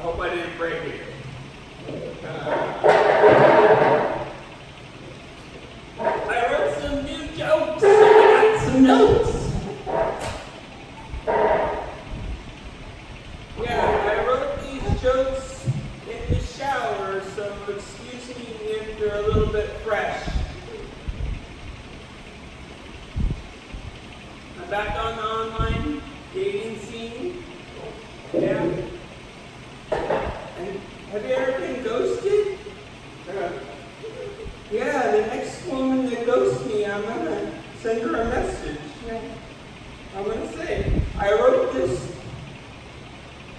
I hope I didn't break it. I wrote some new jokes. I got some notes. Yeah, I wrote these jokes in the shower, so excuse me if they're a little bit fresh. I'm back on the online game.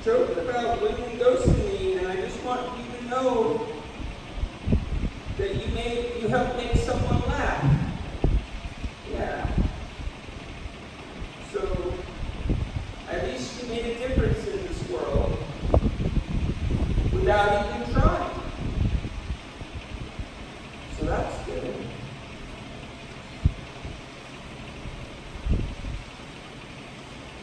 Joke about women ghosting me, and I just want you to know that you made, you helped make someone laugh. Yeah. So, at least you made a difference in this world without even trying. So that's good.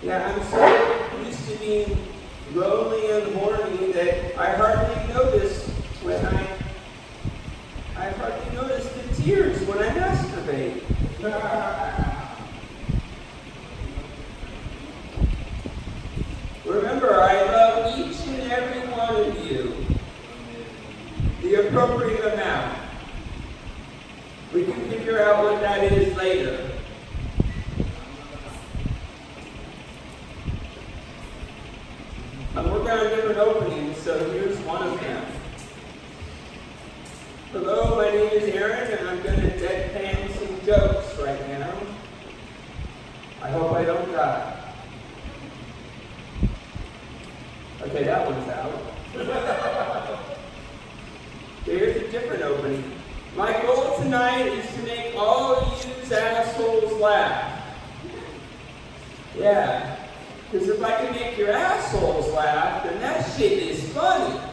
Yeah, I'm so used to being lonely and horny that I hardly notice when I I hardly notice the tears when I masturbate. Remember, I love each and every one of you. The appropriate amount. We can figure out what that is later. I'm working on different openings, so here's one of them. Hello, my name is Aaron, and I'm going to deadpan some jokes right now. I hope I don't die. Okay, that one's out. Here's a different opening. My goal tonight is to make all of you assholes laugh. Yeah. Because if I can make your assholes laugh, then that shit is funny.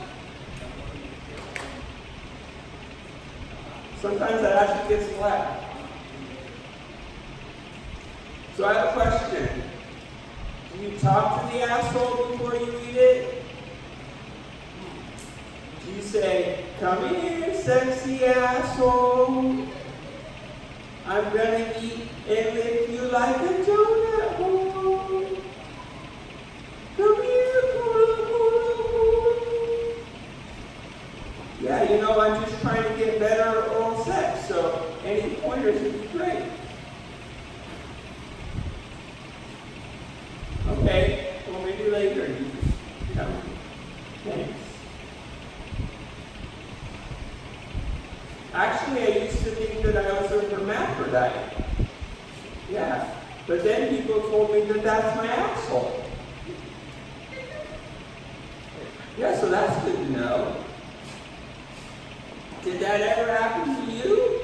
Sometimes that actually gets laugh. So I have a question. Do you talk to the asshole before you eat it? Do you say, come here, sexy asshole? I'm gonna eat and lick you like a donut hole. Come here, Cora, Cora, Cora. Yeah, you know, I'm just trying to get better oral sex, so any pointers would be great. Okay, well, maybe later. You tell me. Thanks. Actually, I used to think that I was a hermaphrodite. Yeah, but then people told me that that's my asshole. So that's good to know. Did that ever happen to you?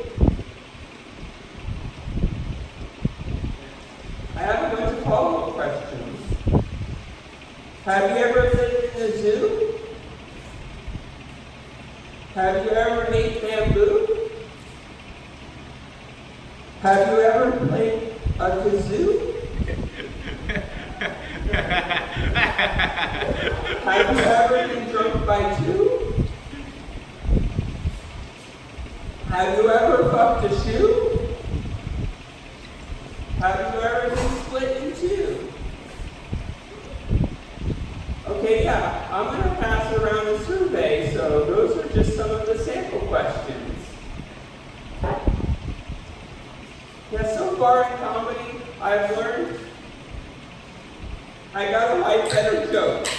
I have a bunch of follow-up questions. Have you ever lived in a zoo? Have you ever ate bamboo? Have you ever played a kazoo? Have you ever been drunk by two? Have you ever fucked a shoe? Have you ever been split in two? Okay, yeah, I'm going to pass around a survey, so those are just some of the sample questions. Yeah, so far in comedy, I've learned I gotta write better jokes.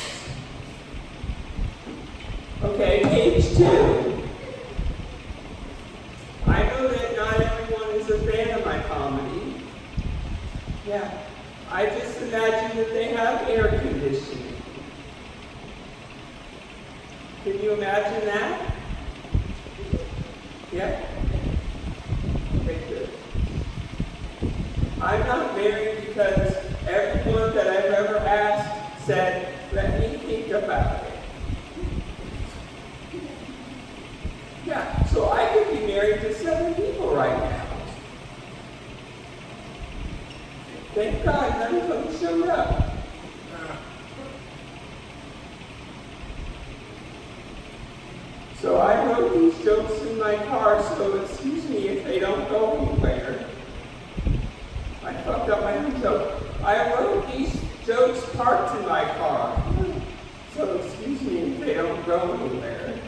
Okay, page two. I know that not everyone is a fan of my comedy. Yeah, I just imagine that they have air conditioning. Can you imagine that? Yeah? Okay, good. I'm not married because everyone that I've ever asked said, let me think about it. Yeah, so I could be married to seven people right now. Thank God none of them showed up. So I wrote these jokes in my car, so excuse me if they don't go anywhere. I fucked up my own joke. I wrote these jokes parked in my car. So excuse me if they don't go anywhere.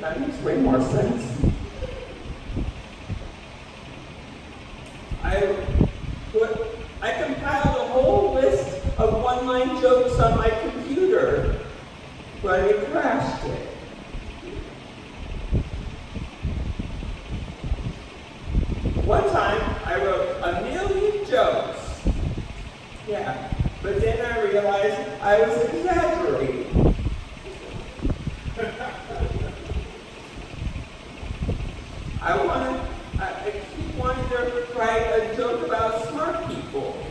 That makes way more sense. I put, I compiled a whole list of one-line jokes on my computer, but it crashed it. One time, I wrote a million jokes. Yeah, but then I realized I was exaggerating. I want to, I, I keep wanting to write a joke about smart people.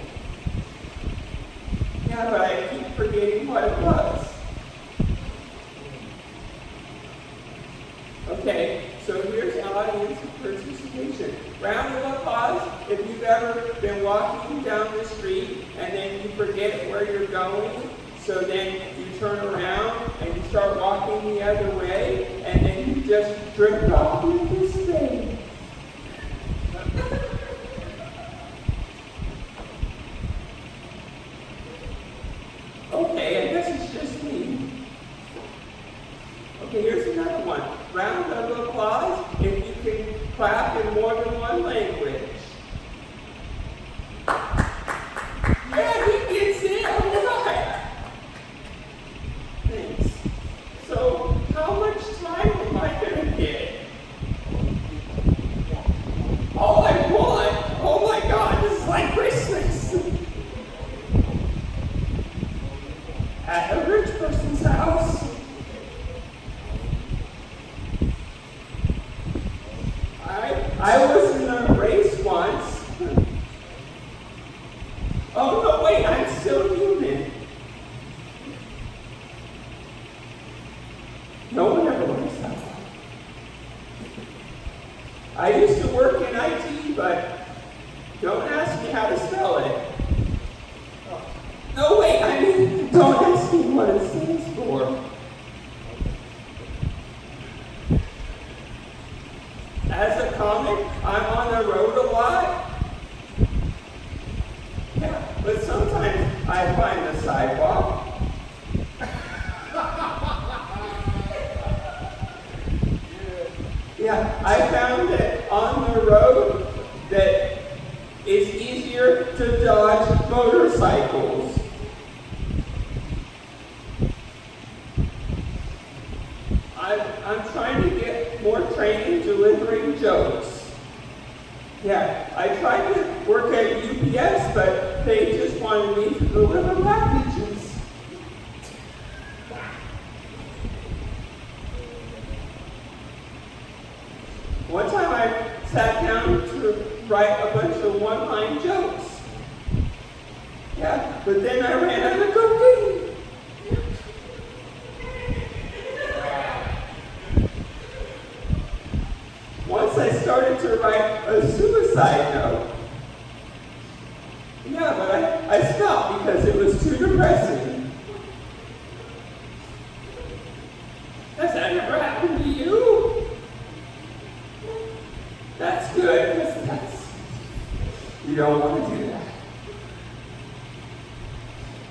Yeah, but I keep forgetting what it was. Okay, so here's audience participation. Round of applause if you've ever been walking down the street and then you forget where you're going. So then you turn around and you start walking the other way and then you just drift off Okay, here's another one. Round of applause if you can clap in more than one language. Yeah, he gets it. All right. Thanks. So, how much time am I gonna get? All I want. Oh my God, this is like Christmas. At a rich person's house. I I was in a race once. Oh no, wait, I'm still human. No one ever learns that. I used to work in IT, but don't ask me how to spell it. No, wait, I mean, don't ask me what it stands for. As a comic, I'm on the road a lot. Yeah, but sometimes I find the sidewalk. Yeah, I found that on the road that it's easier to dodge motorcycles. I'm, I'm trying to get more training delivering jokes. Yeah, I tried to work at UPS, but they just wanted me to deliver packages. One time I sat down to write a bunch of one-line jokes. Yeah, but then I ran out of cocaine. Once I started to write a suicide note. Yeah, but I, I stopped because it was too depressing. Has that ever happened to you? That's good, because that's you don't want to do that.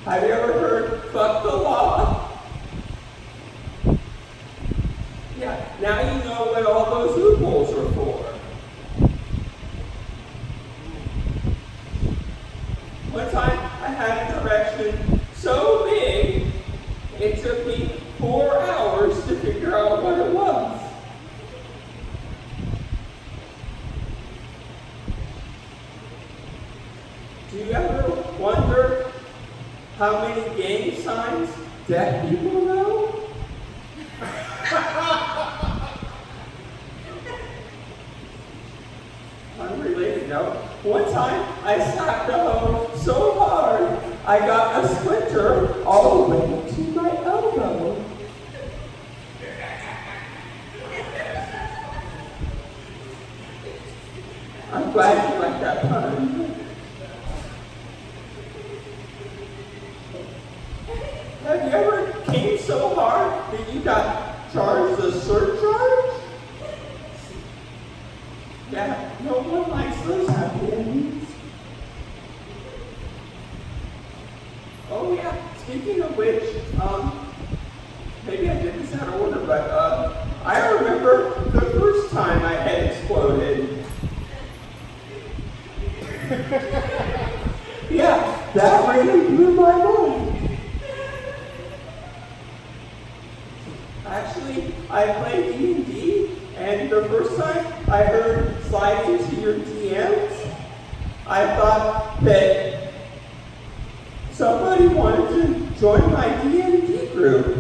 Have you ever heard fuck the law? Yeah, now you know what all those loopholes are for. One time I had a correction so big, it took me four hours to figure out what it was. Do you ever wonder how many gang signs deaf people know? Unrelated note. One time I slapped a hoe so hard I got a splinter all the way to my elbow. I'm glad you like that pun. Have you ever came so hard that you got charged a surcharge? Yeah, no one likes those happy endings. which, um, maybe I did this out of order, but uh, I remember the first time I had exploded. yeah, that really blew my mind. Actually, I play D&D, and the first time I heard slide into your DMs, I thought that somebody wanted to join my D&D group.